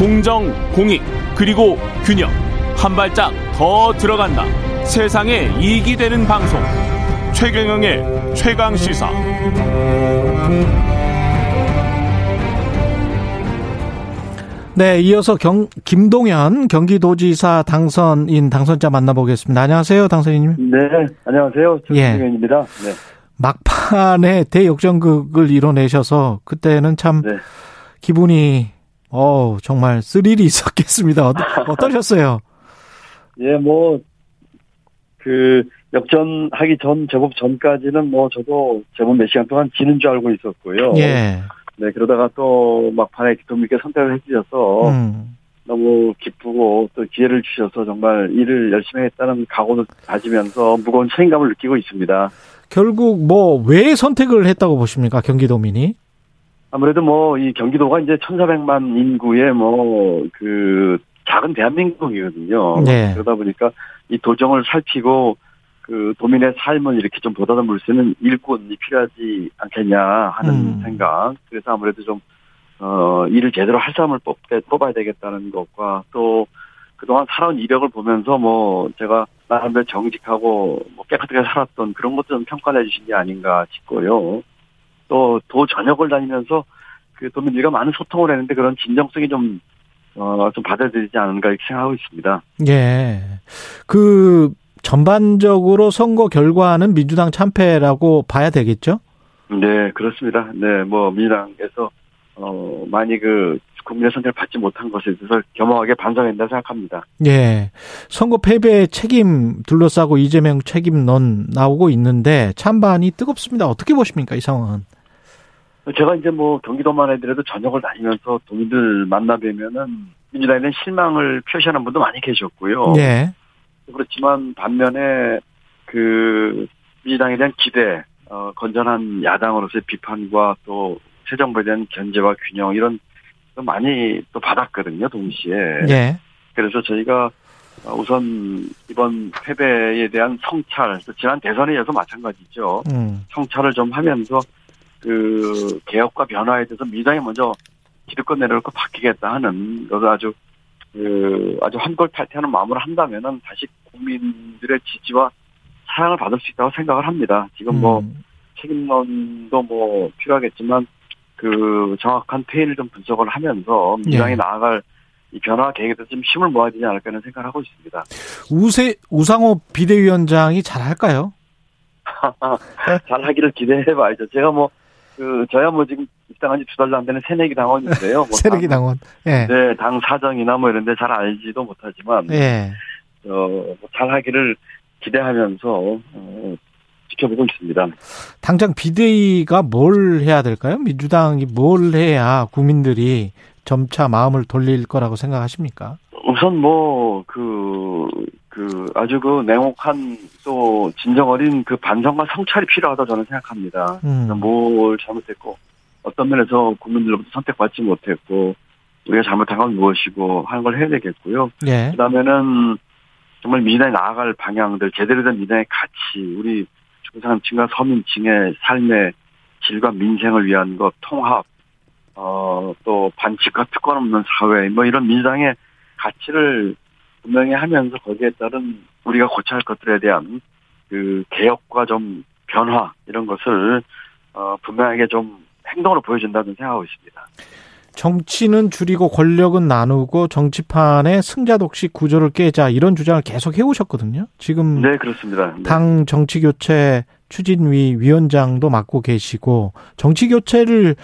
공정, 공익, 그리고 균형. 한 발짝 더 들어간다. 세상에 이익이 되는 방송. 최경영의 최강 시사. 네, 이어서 경, 김동현 경기도지사 당선인 당선자 만나보겠습니다. 안녕하세요, 당선인님. 네, 안녕하세요. 예. 김동현입니다. 네. 막판에 대역전극을 이뤄내셔서 그때는 참 네. 기분이 어 정말 스릴이 있었겠습니다. 어떠, 어떠셨어요? 예, 뭐, 그, 역전하기 전, 제법 전까지는 뭐, 저도 제법 몇 시간 동안 지는 줄 알고 있었고요. 예. 네, 그러다가 또 막판에 기도님께 선택을 해주셔서 음. 너무 기쁘고 또 기회를 주셔서 정말 일을 열심히 했다는 각오를 가지면서 무거운 책임감을 느끼고 있습니다. 결국 뭐 왜 선택을 했다고 보십니까 경기도민이? 아무래도 뭐, 이 경기도가 이제 1,400만 인구의 뭐, 그, 작은 대한민국이거든요. 네. 그러다 보니까 이 도정을 살피고 그 도민의 삶을 이렇게 좀 보다듬을 수 있는 일꾼이 필요하지 않겠냐 하는 음. 생각. 그래서 아무래도 좀, 어, 일을 제대로 할 사람을 뽑, 뽑아야 되겠다는 것과 또 그동안 살아온 이력을 보면서 뭐 제가 나름대로 정직하고 뭐 깨끗하게 살았던 그런 것도 좀 평가를 해주신 게 아닌가 싶고요. 또 도 전역을 다니면서 그 도민들과 많은 소통을 했는데 그런 진정성이 좀, 어, 좀 받아들이지 않은가 이렇게 생각하고 있습니다. 예. 그 전반적으로 선거 결과는 민주당 참패라고 봐야 되겠죠? 네, 그렇습니다. 네, 뭐, 민주당에서, 어, 많이 그, 국민의 선택을 받지 못한 것에 대해서 겸허하게 반성한다 생각합니다. 예. 선거 패배의 책임 둘러싸고 이재명 책임론 나오고 있는데 찬반이 뜨겁습니다. 어떻게 보십니까, 이 상황은? 제가 이제 뭐, 경기도만 해더라도 전역을 다니면서 도민들 만나뵈면은, 민주당에 대한 실망을 표시하는 분도 많이 계셨고요. 예. 그렇지만 반면에 그 민주당에 대한 기대, 어, 건전한 야당으로서의 비판과 또 새 정부에 대한 견제와 균형 이런 또 많이 또 받았거든요, 동시에. 예. 그래서 저희가 어, 우선 이번 패배에 대한 성찰, 또 지난 대선에 이어서 마찬가지죠. 음. 성찰을 좀 하면서 그 개혁과 변화에 대해서 민주당이 먼저 기득권 내려놓고 바뀌겠다 하는 것을 아주 그 아주 한골탈퇴하는 마음으로 한다면은 다시 국민들의 지지와 사랑을 받을 수 있다고 생각을 합니다. 지금 뭐 음. 책임론도 뭐 필요하겠지만 그 정확한 페이를 좀 분석을 하면서 민주당이 예. 나아갈 이 변화 계획에 대해서 좀 힘을 모아야 되지 않을까 하는 생각을 하고 있습니다. 우세 우상호 비대위원장이 잘 할까요? 잘 하기를 기대해 봐야죠. 제가 뭐, 그, 저야 뭐 지금 입당한 지 두 달도 안 되는 새내기 당원인데요. 뭐 새내기 당- 당원. 예. 네, 당 사정이나 뭐 이런 데 잘 알지도 못하지만, 예. 어, 뭐잘 하기를 기대하면서, 어, 지켜보고 있습니다. 당장 비대위가 뭘 해야 될까요? 민주당이 뭘 해야 국민들이 점차 마음을 돌릴 거라고 생각하십니까? 우선 뭐, 그, 그, 아주 그 냉혹한 또 진정 어린 그 반성과 성찰이 필요하다고 저는 생각합니다. 음. 뭘 잘못했고, 어떤 면에서 국민들로부터 선택받지 못했고, 우리가 잘못한 건 무엇이고 하는 걸 해야 되겠고요. 예. 그 다음에는 정말 민주당이 나아갈 방향들, 제대로 된 민주당의 가치, 우리 중산층과 서민층의 삶의 질과 민생을 위한 것, 통합, 어, 또 반칙과 특권 없는 사회, 뭐 이런 민주당의 가치를 분명히 하면서 거기에 따른 우리가 고쳐야 할 것들에 대한 그 개혁과 좀 변화, 이런 것을, 어, 분명하게 좀 행동으로 보여준다는 생각하고 있습니다. 정치는 줄이고 권력은 나누고 정치판의 승자 독식 구조를 깨자 이런 주장을 계속 해오셨거든요. 지금 네, 그렇습니다. 네. 당 정치 교체 추진위 위원장도 맡고 계시고 정치 교체를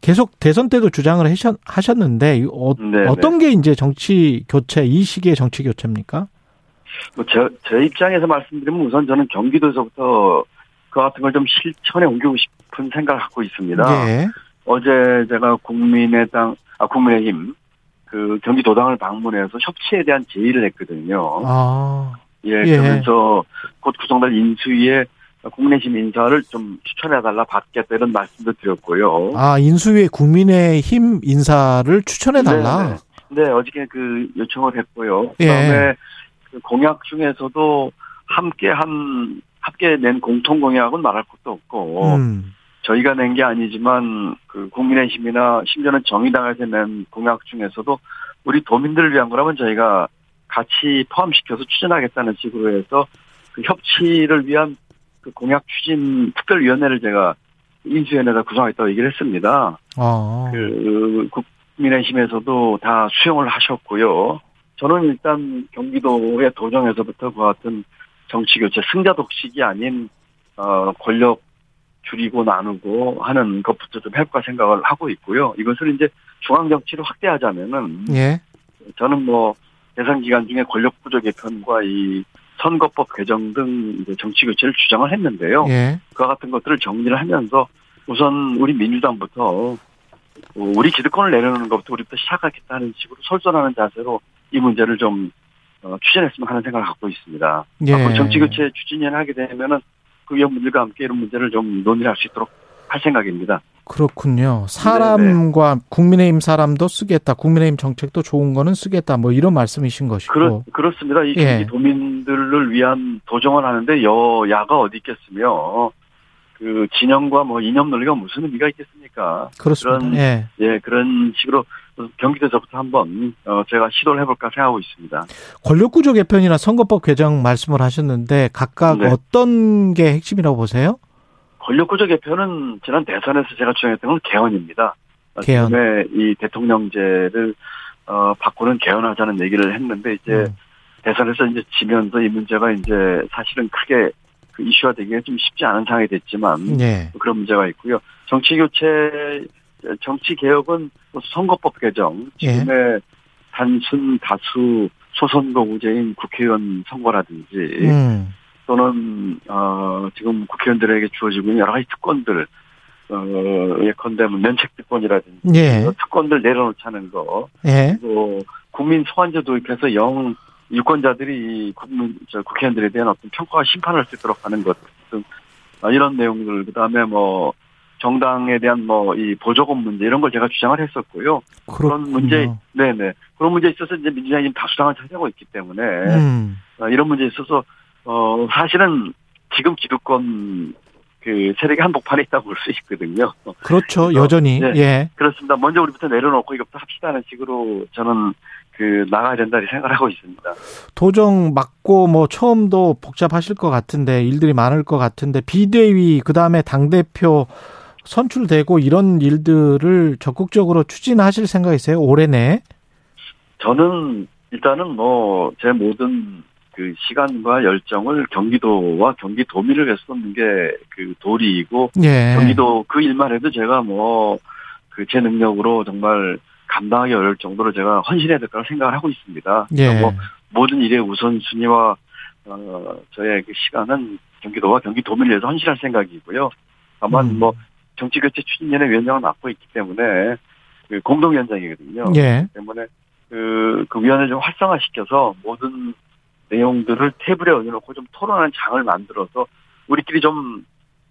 계속 대선 때도 주장을 하셨, 하셨는데 어, 네, 어떤 게 이제 정치 교체 이 시기의 정치 교체입니까? 뭐, 저, 제 입장에서 말씀드리면 우선 저는 경기도에서부터 그 같은 걸 좀 실천에 옮기고 싶은 생각을 갖고 있습니다. 예. 어제 제가 국민의당, 아, 국민의힘, 그 경기도당을 방문해서 협치에 대한 제의를 했거든요. 아, 예, 예. 그러면서 곧 구성될 인수위에 국민의힘 인사를 좀 추천해달라 받겠다 이런 말씀도 드렸고요. 아 인수위에 국민의힘 인사를 추천해 달라. 네, 네, 어저께 그 요청을 했고요. 예. 그다음에 그 공약 중에서도 함께 한 함께 낸 공통 공약은 말할 것도 없고 음. 저희가 낸 게 아니지만 그 국민의힘이나 심지어는 정의당에서 낸 공약 중에서도 우리 도민들을 위한 거라면 저희가 같이 포함시켜서 추진하겠다는 식으로 해서 그 협치를 위한 그 공약 추진 특별위원회를 제가 인수위원회가 구성하겠다고 얘기를 했습니다. 어. 그 국민의힘에서도 다 수용을 하셨고요. 저는 일단 경기도의 도정에서부터 그 같은 정치 교체 승자 독식이 아닌 어 권력 줄이고 나누고 하는 것부터 좀 해볼까 생각을 하고 있고요. 이것을 이제 중앙 정치로 확대하자면은 예. 저는 뭐 대선 기간 중에 권력 구조 개편과 이 선거법 개정 등 정치 교체를 주장을 했는데요. 예. 그와 같은 것들을 정리를 하면서 우선 우리 민주당부터 우리 기득권을 내려놓는 것부터 우리부터 시작하겠다는 식으로 솔선하는 자세로 이 문제를 좀 어, 추진했으면 하는 생각을 갖고 있습니다. 예. 앞으로 정치 교체 추진을 하게 되면은 그 의원분들과 함께 이런 문제를 좀 논의할 수 있도록 할 생각입니다. 그렇군요. 사람과 국민의힘 사람도 쓰겠다. 국민의힘 정책도 좋은 거는 쓰겠다. 뭐 이런 말씀이신 것이고. 그렇, 그렇습니다. 이 예. 도민들을 위한 도정을 하는데 여야가 어디 있겠으며 그 진영과 뭐 이념 논리가 무슨 의미가 있겠습니까? 그렇습니다. 그런- 예. 예, 그런 식으로 경기도에서부터 한번 어, 제가 시도를 해볼까 생각하고 있습니다. 권력구조 개편이나 선거법 개정 말씀을 하셨는데 각각 네. 어떤 게 핵심이라고 보세요? 권력구조 개편은 지난 대선에서 제가 주장했던 건 개헌입니다. 어, 개헌. 이 대통령제를 어, 바꾸는 개헌하자는 얘기를 했는데 이제 음. 대선에서 이제 지면서 이 문제가 이제 사실은 크게 그 이슈화 되기가 좀 쉽지 않은 상황이 됐지만 예. 그런 문제가 있고요. 정치 교체, 정치 개혁은 뭐 선거법 개정, 예. 지금의 단순 다수 소선거구제인 국회의원 선거라든지 음. 또는 어 지금 국회의원들에게 주어지고 있는 여러 가지 특권들 어 예컨대 뭐 면책 특권이라든지 예. 특권들 내려놓자는 거 예. 그리고 국민 소환제 도입해서 영 유권자들이 이 국민 저 국회의원들에 대한 어떤 평가와 심판을 할 수 있도록 하는 것등 아, 이런 내용들 그다음에 뭐 정당에 대한 뭐 이 보조금 문제 이런 걸 제가 주장을 했었고요. 그런 그렇군요. 문제 네네 그런 문제에 있어서 이제 민주당이 지금 다수당을 차지하고 있기 때문에 음. 어, 이런 문제 에 있어서 어 사실은 지금 기득권 그 세력이 한복판에 있다고 볼 수 있거든요. 그렇죠. 여전히. 네. 예. 그렇습니다. 먼저 우리부터 내려놓고 이것부터 합시다는 식으로 저는 그 나가야 된다 이렇게 생각을 하고 있습니다. 도정 맞고 뭐 처음도 복잡하실 것 같은데 일들이 많을 것 같은데 비대위 그다음에 당 대표 선출되고 이런 일들을 적극적으로 추진하실 생각이세요? 올해 내? 저는 일단은 뭐 제 모든 그 시간과 열정을 경기도와 경기도민을 위해서 쏟는 게 그 도리이고 예. 경기도 그 일만 해도 제가 뭐 그 제 능력으로 정말 감당하기 어려울 정도로 제가 헌신해야 될 거라 생각을 하고 있습니다. 예. 뭐 모든 일의 우선순위와 어 저의 그 시간은 경기도와 경기도민을 위해서 헌신할 생각이고요. 다만 음. 뭐 정치교체 추진위원회 위원장을 맡고 있기 때문에 그 공동위원장이거든요. 예. 때문에 그, 그 위원회를 좀 활성화시켜서 모든 내용들을 테이블에 올려놓고 좀 토론하는 장을 만들어서 우리끼리 좀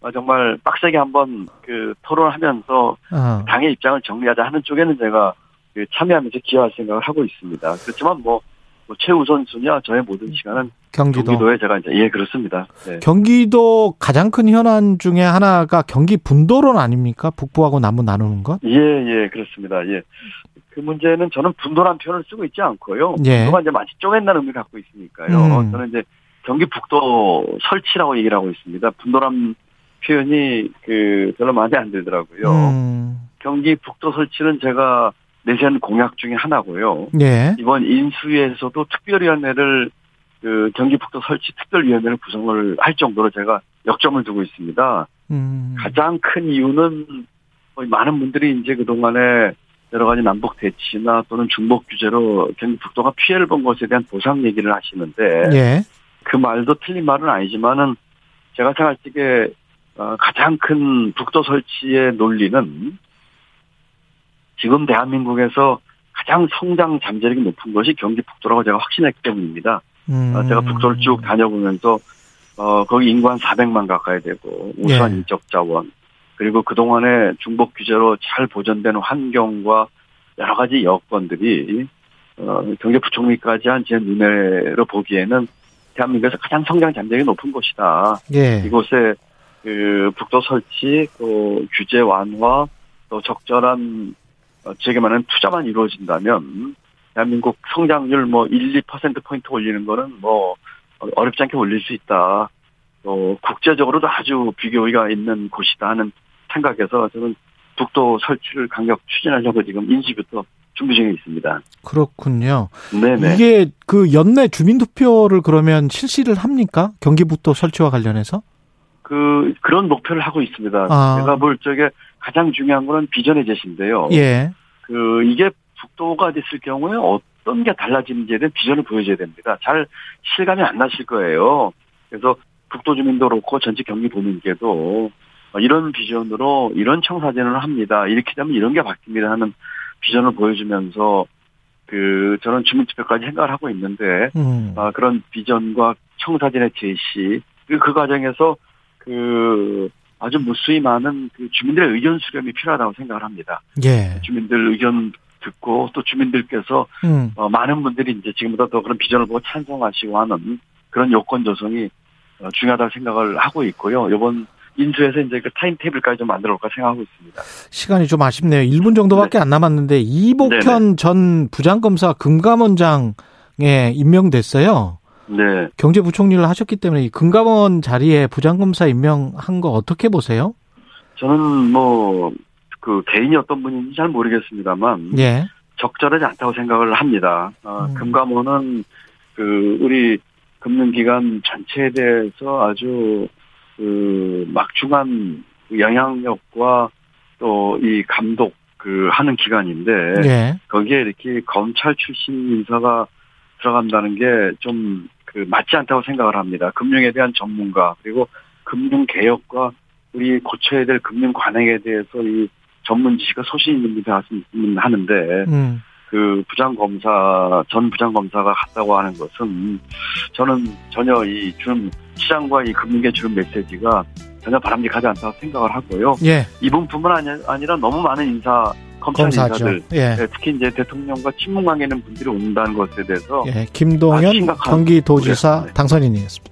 어, 정말 빡세게 한번 그 토론하면서 어. 당의 입장을 정리하자 하는 쪽에는 제가 그 참여하면서 기여할 생각을 하고 있습니다. 그렇지만 뭐, 뭐 최우선 순위와 저의 모든 시간은 경기도. 경기도 에 제가 이제 예 그렇습니다. 네. 경기도 가장 큰 현안 중에 하나가 경기 분도론 아닙니까? 북부하고 남부 나누는 것? 예, 예, 그렇습니다. 예. 그 문제는 저는 분도란 표현을 쓰고 있지 않고요. 예. 분도가 이제 마치 쪼갠다는 의미를 갖고 있으니까요. 음. 저는 이제 경기 북도 설치라고 얘기를 하고 있습니다. 분도란 표현이 그 별로 마음에 안 들더라고요. 음. 경기 북도 설치는 제가 내세운 공약 중에 하나고요. 예. 이번 인수위에서도 특별위원회를 그 경기 북도 설치 특별위원회를 구성을 할 정도로 제가 역점을 두고 있습니다. 음. 가장 큰 이유는 많은 분들이 이제 그동안에 여러 가지 남북 대치나 또는 중복 규제로 경기 북도가 피해를 본 것에 대한 보상 얘기를 하시는데 예. 그 말도 틀린 말은 아니지만은 제가 생각할 적에 어, 가장 큰 북도 설치의 논리는 지금 대한민국에서 가장 성장 잠재력이 높은 것이 경기 북도라고 제가 확신했기 때문입니다. 음. 어, 제가 북도를 쭉 다녀보면서 어 거기 인구 한 400만 가까이 되고 우수한 예. 인적 자원 그리고 그동안에 중복 규제로 잘 보존된 환경과 여러 가지 여건들이 어 경제부총리까지 한 제 눈에로 보기에는 대한민국에서 가장 성장 잠재력이 높은 곳이다. 예. 이곳에 그 북도 설치, 또 규제 완화, 또 적절한 어, 지역에 많은 투자만 이루어진다면 대한민국 성장률 뭐 1, 2% 포인트 올리는 거는 뭐 어렵지 않게 올릴 수 있다. 또 국제적으로도 아주 비교의가 있는 곳이다 하는 생각에서 저는 북도 설치를 강력 추진하려고 지금 인지부터 준비 중에 있습니다. 그렇군요. 네네. 이게 그 연내 주민투표를 그러면 실시를 합니까? 경기북도 설치와 관련해서? 그 그런 목표를 하고 있습니다. 아. 제가 볼 적에 가장 중요한 거는 비전의 제시인데요. 예. 그 이게 북도가 됐을 경우에 어떤 게 달라지는지에 대한 비전을 보여줘야 됩니다. 잘 실감이 안 나실 거예요. 그래서 북도 주민도 그렇고 전체 경기 도민께도 이런 비전으로 이런 청사진을 합니다. 이렇게 되면 이런 게 바뀝니다 하는 비전을 보여주면서 그 저는 주민투표까지 생각을 하고 있는데 음. 아, 그런 비전과 청사진의 제시 그리고 그 과정에서 그 아주 무수히 많은 그 주민들의 의견 수렴이 필요하다고 생각을 합니다. 예. 주민들 의견 듣고 또 주민들께서 음. 어, 많은 분들이 이제 지금보다 더 그런 비전을 보고 찬성하시고 하는 그런 요건 조성이 어, 중요하다고 생각을 하고 있고요. 이번 인수해서 이제 그 타임 테이블까지 좀 만들어 볼까 생각하고 있습니다. 시간이 좀 아쉽네요. 1분 정도밖에 안 남았는데 이복현 전 부장검사 금감원장에 임명됐어요. 네. 경제부총리를 하셨기 때문에 이 금감원 자리에 부장검사 임명한 거 어떻게 보세요? 저는 뭐 그 개인이 어떤 분인지 잘 모르겠습니다만 예. 적절하지 않다고 생각을 합니다. 어, 음. 금감원은 그 우리 금융기관 전체에 대해서 아주 그 막중한 영향력과 또 이 감독 그 하는 기관인데 예. 거기에 이렇게 검찰 출신 인사가 들어간다는 게 좀 그 맞지 않다고 생각을 합니다. 금융에 대한 전문가 그리고 금융 개혁과 우리 고쳐야 될 금융 관행에 대해서 이 전문 지식과 소신 있는 분이 왔으면 하는데 음. 그 부장검사 전 부장검사가 갔다고 하는 것은 저는 전혀 이 주는 시장과 이 금융계 주는 메시지가 전혀 바람직하지 않다고 생각을 하고요. 예. 이분뿐만 아니, 아니라 너무 많은 인사 검찰 검사죠. 인사들 예. 네, 특히 이제 대통령과 친분 관계 있는 분들이 온다는 것에 대해서 예. 김동연 심각한 경기도지사. 당선인이었습니다.